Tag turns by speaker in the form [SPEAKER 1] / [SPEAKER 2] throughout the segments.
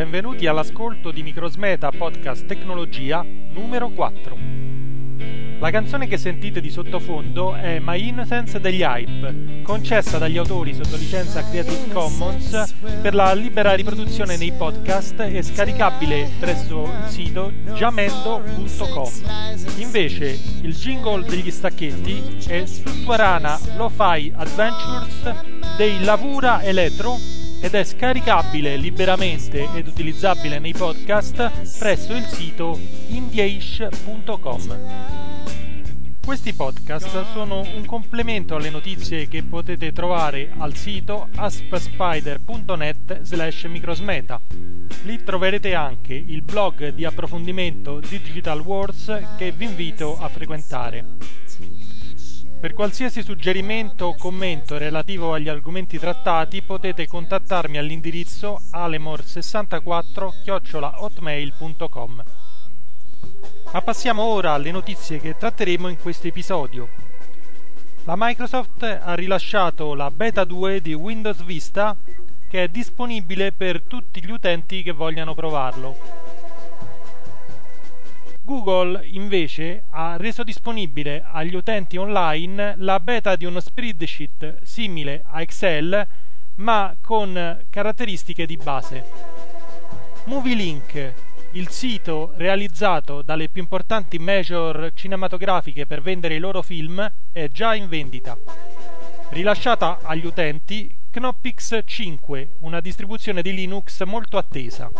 [SPEAKER 1] benvenuti all'ascolto di Microsmeta Podcast Tecnologia numero 4. La canzone che sentite di sottofondo è My Innocence degli Hype, concessa dagli autori sotto licenza Creative Commons per la libera riproduzione nei podcast e scaricabile presso il sito jamendo.com. Invece il jingle degli stacchetti è Strutturana Lo-Fi Adventures dei Lavura Electro ed è scaricabile liberamente ed utilizzabile nei podcast presso il sito indieish.com. Questi podcast sono un complemento alle notizie che potete trovare al sito aspspider.net slash microsmeta. Lì troverete anche il blog di approfondimento Digital Wars che vi invito a frequentare. Per qualsiasi suggerimento o commento relativo agli argomenti trattati potete contattarmi all'indirizzo alemor64-hotmail.com. Ma passiamo ora alle notizie che tratteremo in questo episodio. La Microsoft ha rilasciato la beta 2 di Windows Vista che è disponibile per tutti gli utenti che vogliano provarlo. Google invece ha reso disponibile agli utenti online la beta di uno spreadsheet simile a Excel ma con caratteristiche di base. MovieLink, il sito realizzato dalle più importanti major cinematografiche per vendere i loro film, è già in vendita. Rilasciata agli utenti Knoppix 5, una distribuzione di Linux molto attesa.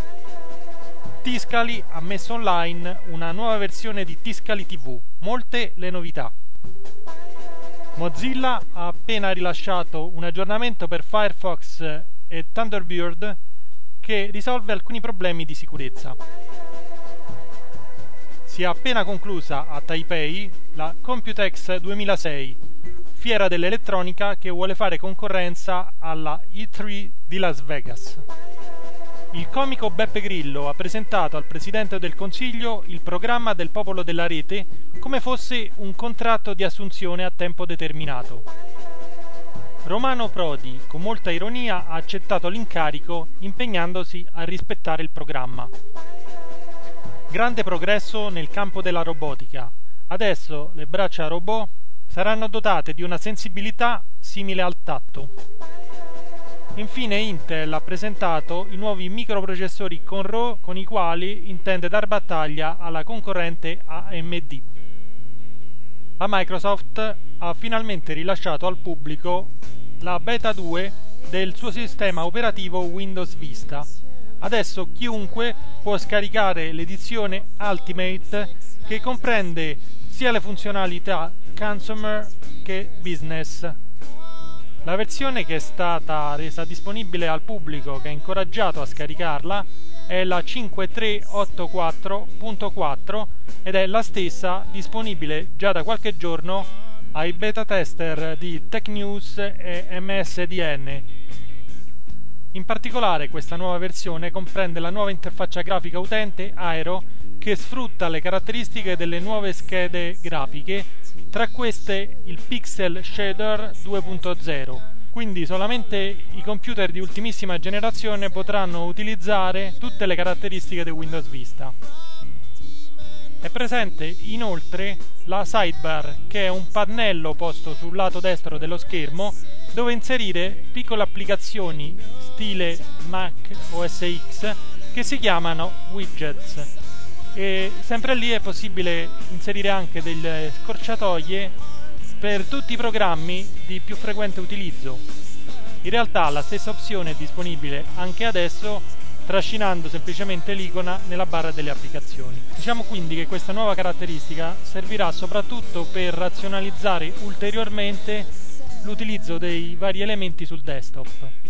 [SPEAKER 1] Tiscali ha messo online una nuova versione di Tiscali TV, molte le novità. Mozilla ha appena rilasciato un aggiornamento per Firefox e Thunderbird che risolve alcuni problemi di sicurezza. Si è appena conclusa a Taipei la Computex 2006, fiera dell'elettronica che vuole fare concorrenza alla E3 di Las Vegas. Il comico Beppe Grillo ha presentato al Presidente del Consiglio il programma del popolo della rete come fosse un contratto di assunzione a tempo determinato. Romano Prodi, con molta ironia, ha accettato l'incarico impegnandosi a rispettare il programma. Grande progresso nel campo della robotica. Adesso le braccia robot saranno dotate di una sensibilità simile al tatto. Infine Intel ha presentato i nuovi microprocessori Conroe con i quali intende dar battaglia alla concorrente AMD. La Microsoft ha finalmente rilasciato al pubblico la beta 2 del suo sistema operativo Windows Vista. Adesso chiunque può scaricare l'edizione Ultimate che comprende sia le funzionalità consumer che business la versione che è stata resa disponibile al pubblico che è incoraggiato a scaricarla è la 5384.4 ed è la stessa disponibile già da qualche giorno ai beta tester di TechNews e MSDN. In particolare questa nuova versione comprende la nuova interfaccia grafica utente Aero che sfrutta le caratteristiche delle nuove schede grafiche tra queste il Pixel Shader 2.0, quindi solamente i computer di ultimissima generazione potranno utilizzare tutte le caratteristiche di Windows Vista. È presente inoltre la sidebar, che è un pannello posto sul lato destro dello schermo dove inserire piccole applicazioni stile Mac OS X che si chiamano widgets e sempre lì è possibile inserire anche delle scorciatoie per tutti i programmi di più frequente utilizzo. In realtà la stessa opzione è disponibile anche adesso trascinando semplicemente l'icona nella barra delle applicazioni. Diciamo quindi che questa nuova caratteristica servirà soprattutto per razionalizzare ulteriormente l'utilizzo dei vari elementi sul desktop.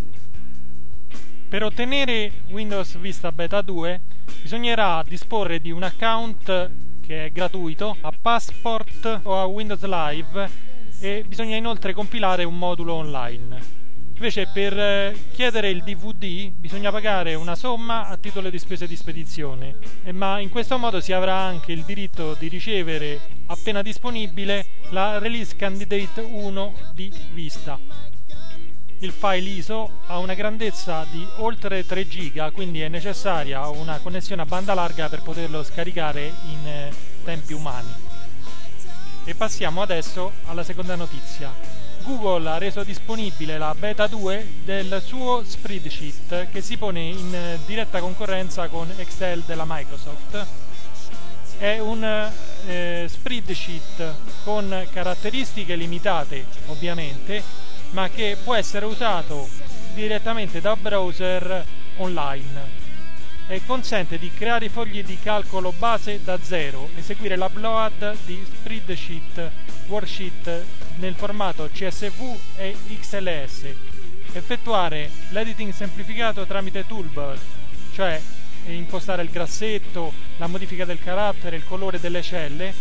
[SPEAKER 1] Per ottenere Windows Vista Beta 2 bisognerà disporre di un account che è gratuito a Passport o a Windows Live e bisogna inoltre compilare un modulo online. Invece per eh, chiedere il DVD bisogna pagare una somma a titolo di spese di spedizione, ma in questo modo si avrà anche il diritto di ricevere appena disponibile la Release Candidate 1 di Vista. Il file ISO ha una grandezza di oltre 3 giga, quindi è necessaria una connessione a banda larga per poterlo scaricare in eh, tempi umani. E passiamo adesso alla seconda notizia. Google ha reso disponibile la beta 2 del suo spreadsheet che si pone in eh, diretta concorrenza con Excel della Microsoft. È un eh, spreadsheet con caratteristiche limitate, ovviamente, ma che può essere usato direttamente da browser online e consente di creare fogli di calcolo base da zero, eseguire l'upload di spreadsheet, worksheet nel formato CSV e XLS, effettuare l'editing semplificato tramite toolbar, cioè impostare il grassetto, la modifica del carattere, il colore delle celle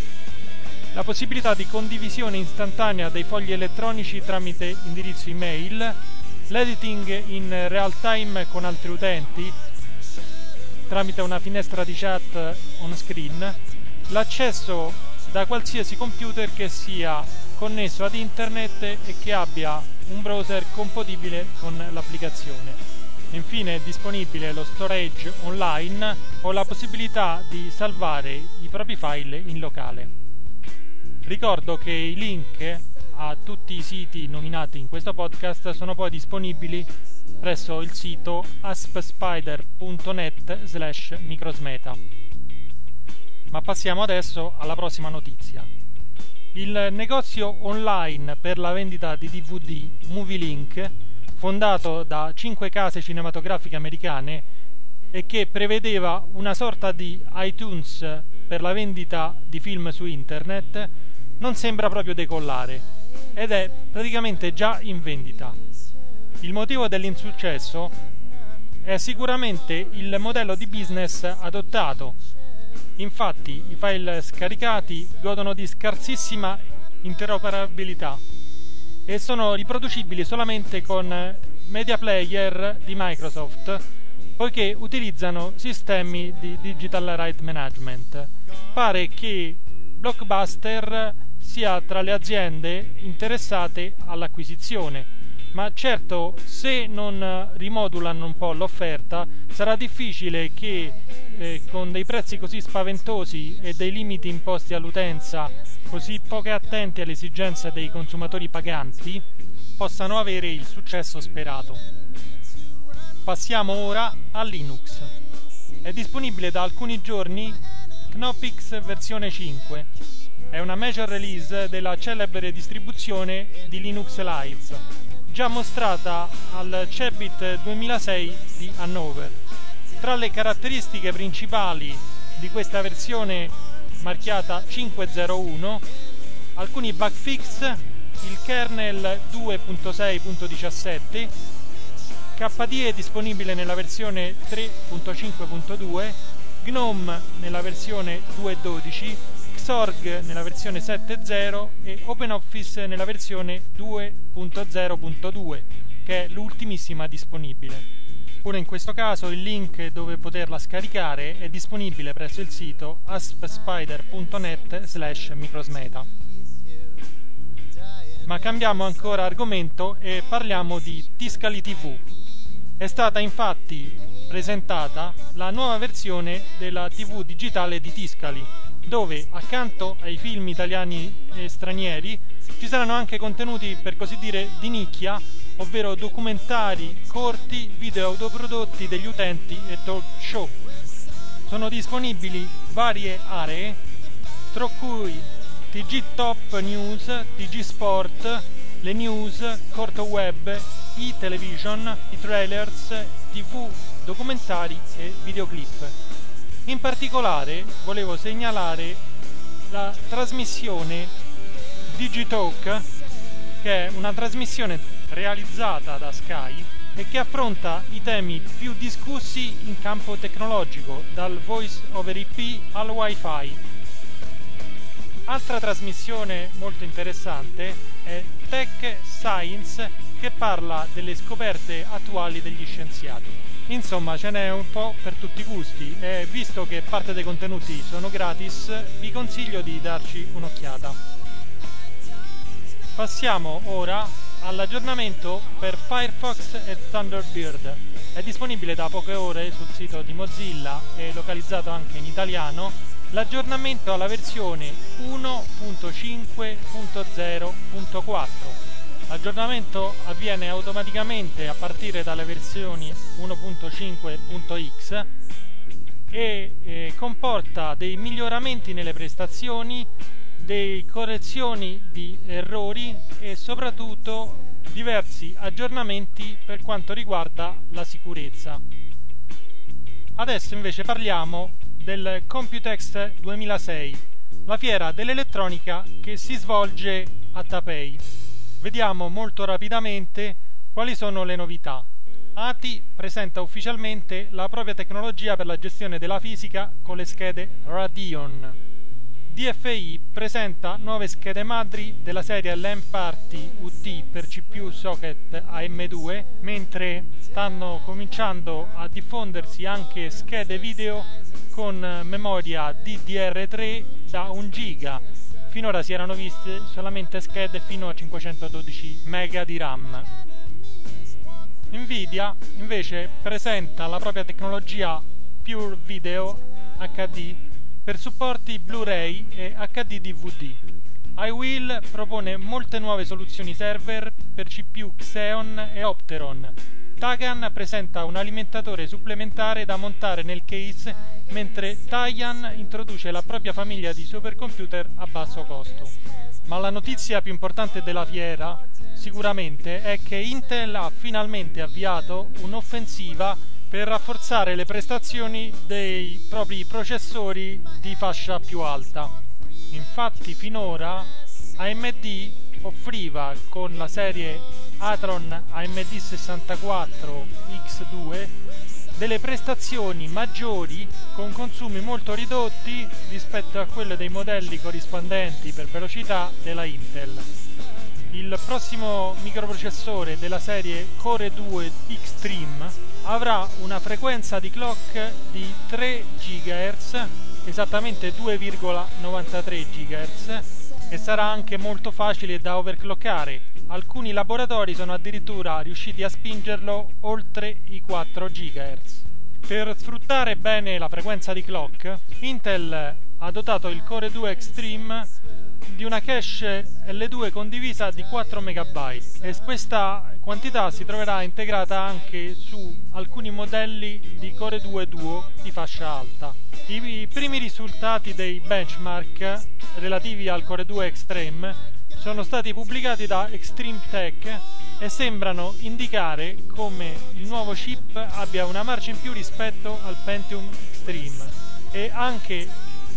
[SPEAKER 1] la possibilità di condivisione istantanea dei fogli elettronici tramite indirizzo email, l'editing in real time con altri utenti tramite una finestra di chat on screen, l'accesso da qualsiasi computer che sia connesso ad internet e che abbia un browser compatibile con l'applicazione. Infine è disponibile lo storage online o la possibilità di salvare i propri file in locale. Ricordo che i link a tutti i siti nominati in questo podcast sono poi disponibili presso il sito aspspider.net slash microsmeta. Ma passiamo adesso alla prossima notizia. Il negozio online per la vendita di DVD MovieLink, fondato da cinque case cinematografiche americane e che prevedeva una sorta di iTunes per la vendita di film su internet, non sembra proprio decollare ed è praticamente già in vendita. Il motivo dell'insuccesso è sicuramente il modello di business adottato. Infatti i file scaricati godono di scarsissima interoperabilità e sono riproducibili solamente con media player di Microsoft poiché utilizzano sistemi di digital right management. Pare che Blockbuster sia tra le aziende interessate all'acquisizione. Ma certo, se non rimodulano un po' l'offerta, sarà difficile che eh, con dei prezzi così spaventosi e dei limiti imposti all'utenza così poco attenti alle esigenze dei consumatori paganti, possano avere il successo sperato. Passiamo ora a Linux. È disponibile da alcuni giorni Knoppix versione 5 è una major release della celebre distribuzione di Linux Live, già mostrata al CeBIT 2006 di Hannover. Tra le caratteristiche principali di questa versione marchiata 501, alcuni bug fix, il kernel 2.6.17, KDE disponibile nella versione 3.5.2, GNOME nella versione 2.12 Xorg nella versione 7.0 e OpenOffice nella versione 2.0.2 che è l'ultimissima disponibile. Pure in questo caso il link dove poterla scaricare è disponibile presso il sito aspspider.net slash microsmeta. Ma cambiamo ancora argomento e parliamo di Tiscali TV. È stata infatti presentata la nuova versione della TV digitale di Tiscali, dove accanto ai film italiani e stranieri ci saranno anche contenuti per così dire di nicchia, ovvero documentari corti, video autoprodotti degli utenti e talk show. Sono disponibili varie aree, tra cui TG Top News, TG Sport, le news, corto web, i-television, i trailers, tv, documentari e videoclip. In particolare volevo segnalare la trasmissione Digitalk, che è una trasmissione realizzata da Sky e che affronta i temi più discussi in campo tecnologico, dal voice over IP al wifi. Altra trasmissione molto interessante è Tech Science che parla delle scoperte attuali degli scienziati. Insomma, ce n'è un po' per tutti i gusti e visto che parte dei contenuti sono gratis, vi consiglio di darci un'occhiata. Passiamo ora all'aggiornamento per Firefox e Thunderbird. È disponibile da poche ore sul sito di Mozilla e localizzato anche in italiano l'aggiornamento alla versione 1.5.0.4. L'aggiornamento avviene automaticamente a partire dalle versioni 1.5.x e eh, comporta dei miglioramenti nelle prestazioni, delle correzioni di errori e soprattutto diversi aggiornamenti per quanto riguarda la sicurezza. Adesso invece parliamo del Computex 2006, la fiera dell'elettronica che si svolge a Tapei. Vediamo molto rapidamente quali sono le novità. ATI presenta ufficialmente la propria tecnologia per la gestione della fisica con le schede Radeon. DFI presenta nuove schede madri della serie LAMParty UT per CPU socket AM2, mentre stanno cominciando a diffondersi anche schede video con memoria DDR3 da 1 GB. Finora si erano viste solamente schede fino a 512 MB di RAM. Nvidia invece presenta la propria tecnologia Pure Video HD per supporti Blu-ray e HD DVD. iWheel propone molte nuove soluzioni server per CPU Xeon e Opteron. Tagan presenta un alimentatore supplementare da montare nel case, mentre Taiyan introduce la propria famiglia di supercomputer a basso costo. Ma la notizia più importante della fiera sicuramente è che Intel ha finalmente avviato un'offensiva per rafforzare le prestazioni dei propri processori di fascia più alta. Infatti finora AMD offriva con la serie Atron AMD 64 X2 delle prestazioni maggiori con consumi molto ridotti rispetto a quelle dei modelli corrispondenti per velocità della Intel. Il prossimo microprocessore della serie Core 2 Extreme avrà una frequenza di clock di 3 GHz, esattamente 2,93 GHz, e sarà anche molto facile da overclockare. Alcuni laboratori sono addirittura riusciti a spingerlo oltre i 4 GHz. Per sfruttare bene la frequenza di clock, Intel ha dotato il Core 2 Extreme di una cache L2 condivisa di 4 MB e questa quantità si troverà integrata anche su alcuni modelli di Core 2 Duo di fascia alta. I primi risultati dei benchmark relativi al Core 2 Extreme sono stati pubblicati da Extreme Tech e sembrano indicare come il nuovo chip abbia una marcia in più rispetto al Pentium Extreme e anche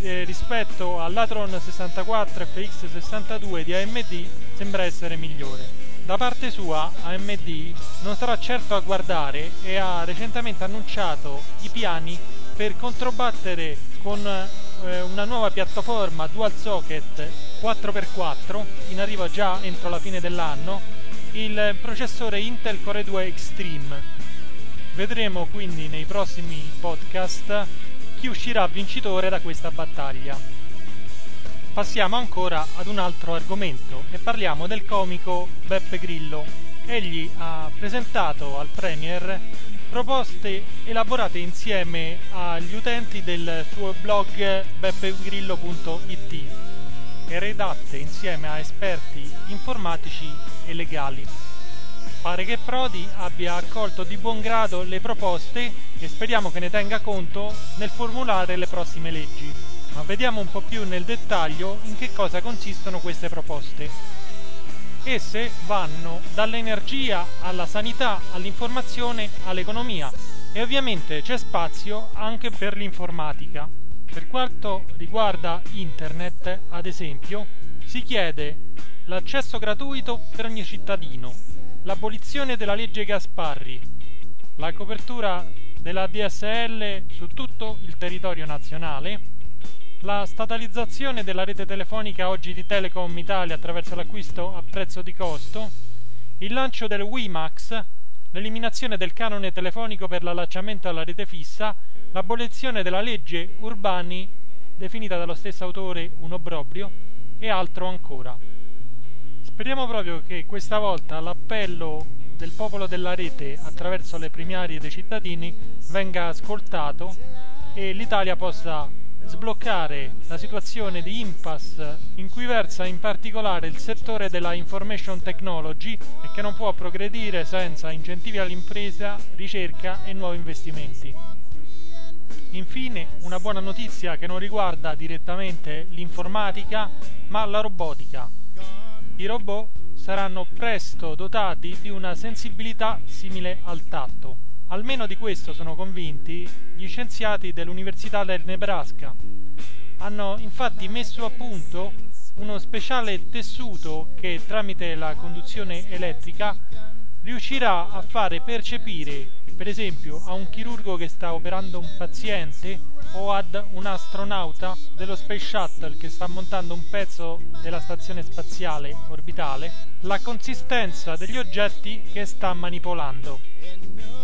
[SPEAKER 1] eh, rispetto all'Atron 64 FX62 di AMD sembra essere migliore. Da parte sua AMD non starà certo a guardare e ha recentemente annunciato i piani per controbattere con eh, una nuova piattaforma dual socket 4x4 in arrivo già entro la fine dell'anno il processore Intel Core 2 Extreme. Vedremo quindi nei prossimi podcast chi uscirà vincitore da questa battaglia. Passiamo ancora ad un altro argomento e parliamo del comico Beppe Grillo. Egli ha presentato al Premier proposte elaborate insieme agli utenti del suo blog beppegrillo.it e redatte insieme a esperti informatici e legali. Pare che Prodi abbia accolto di buon grado le proposte e speriamo che ne tenga conto nel formulare le prossime leggi. Ma vediamo un po' più nel dettaglio in che cosa consistono queste proposte. Esse vanno dall'energia alla sanità, all'informazione, all'economia e ovviamente c'è spazio anche per l'informatica. Per quanto riguarda Internet, ad esempio, si chiede l'accesso gratuito per ogni cittadino, l'abolizione della legge Gasparri, la copertura della DSL su tutto il territorio nazionale, la statalizzazione della rete telefonica oggi di Telecom Italia attraverso l'acquisto a prezzo di costo, il lancio del WiMax, l'eliminazione del canone telefonico per l'allacciamento alla rete fissa, l'abolizione della legge Urbani, definita dallo stesso autore un obbrobrio, e altro ancora. Speriamo proprio che questa volta l'appello del popolo della rete attraverso le primarie dei cittadini venga ascoltato e l'Italia possa sbloccare la situazione di impasse in cui versa in particolare il settore della information technology e che non può progredire senza incentivi all'impresa, ricerca e nuovi investimenti. Infine, una buona notizia che non riguarda direttamente l'informatica, ma la robotica. I robot saranno presto dotati di una sensibilità simile al tatto. Almeno di questo sono convinti gli scienziati dell'Università del Nebraska. Hanno infatti messo a punto uno speciale tessuto che tramite la conduzione elettrica riuscirà a fare percepire, per esempio, a un chirurgo che sta operando un paziente o ad un astronauta dello Space Shuttle che sta montando un pezzo della stazione spaziale orbitale, la consistenza degli oggetti che sta manipolando.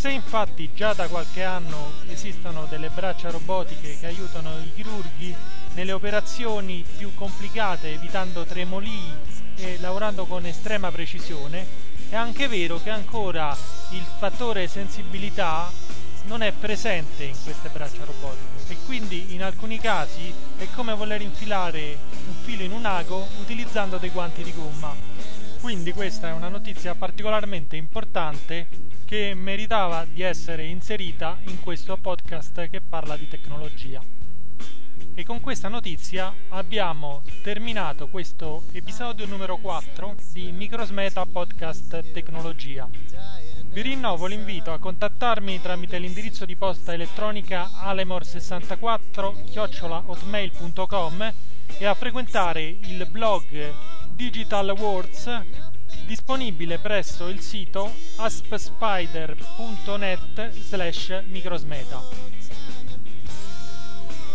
[SPEAKER 1] Se infatti già da qualche anno esistono delle braccia robotiche che aiutano i chirurghi nelle operazioni più complicate evitando tremolii e lavorando con estrema precisione, è anche vero che ancora il fattore sensibilità non è presente in queste braccia robotiche e quindi in alcuni casi è come voler infilare un filo in un ago utilizzando dei guanti di gomma. Quindi questa è una notizia particolarmente importante che meritava di essere inserita in questo podcast che parla di tecnologia. E con questa notizia abbiamo terminato questo episodio numero 4 di Microsmeta Podcast Tecnologia. Vi rinnovo l'invito a contattarmi tramite l'indirizzo di posta elettronica alemor64 hotmail.com e a frequentare il blog Digital Awards disponibile presso il sito aspspider.net slash microsmeta.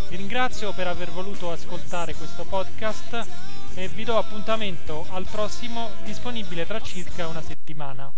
[SPEAKER 1] Vi ringrazio per aver voluto ascoltare questo podcast e vi do appuntamento al prossimo disponibile tra circa una settimana.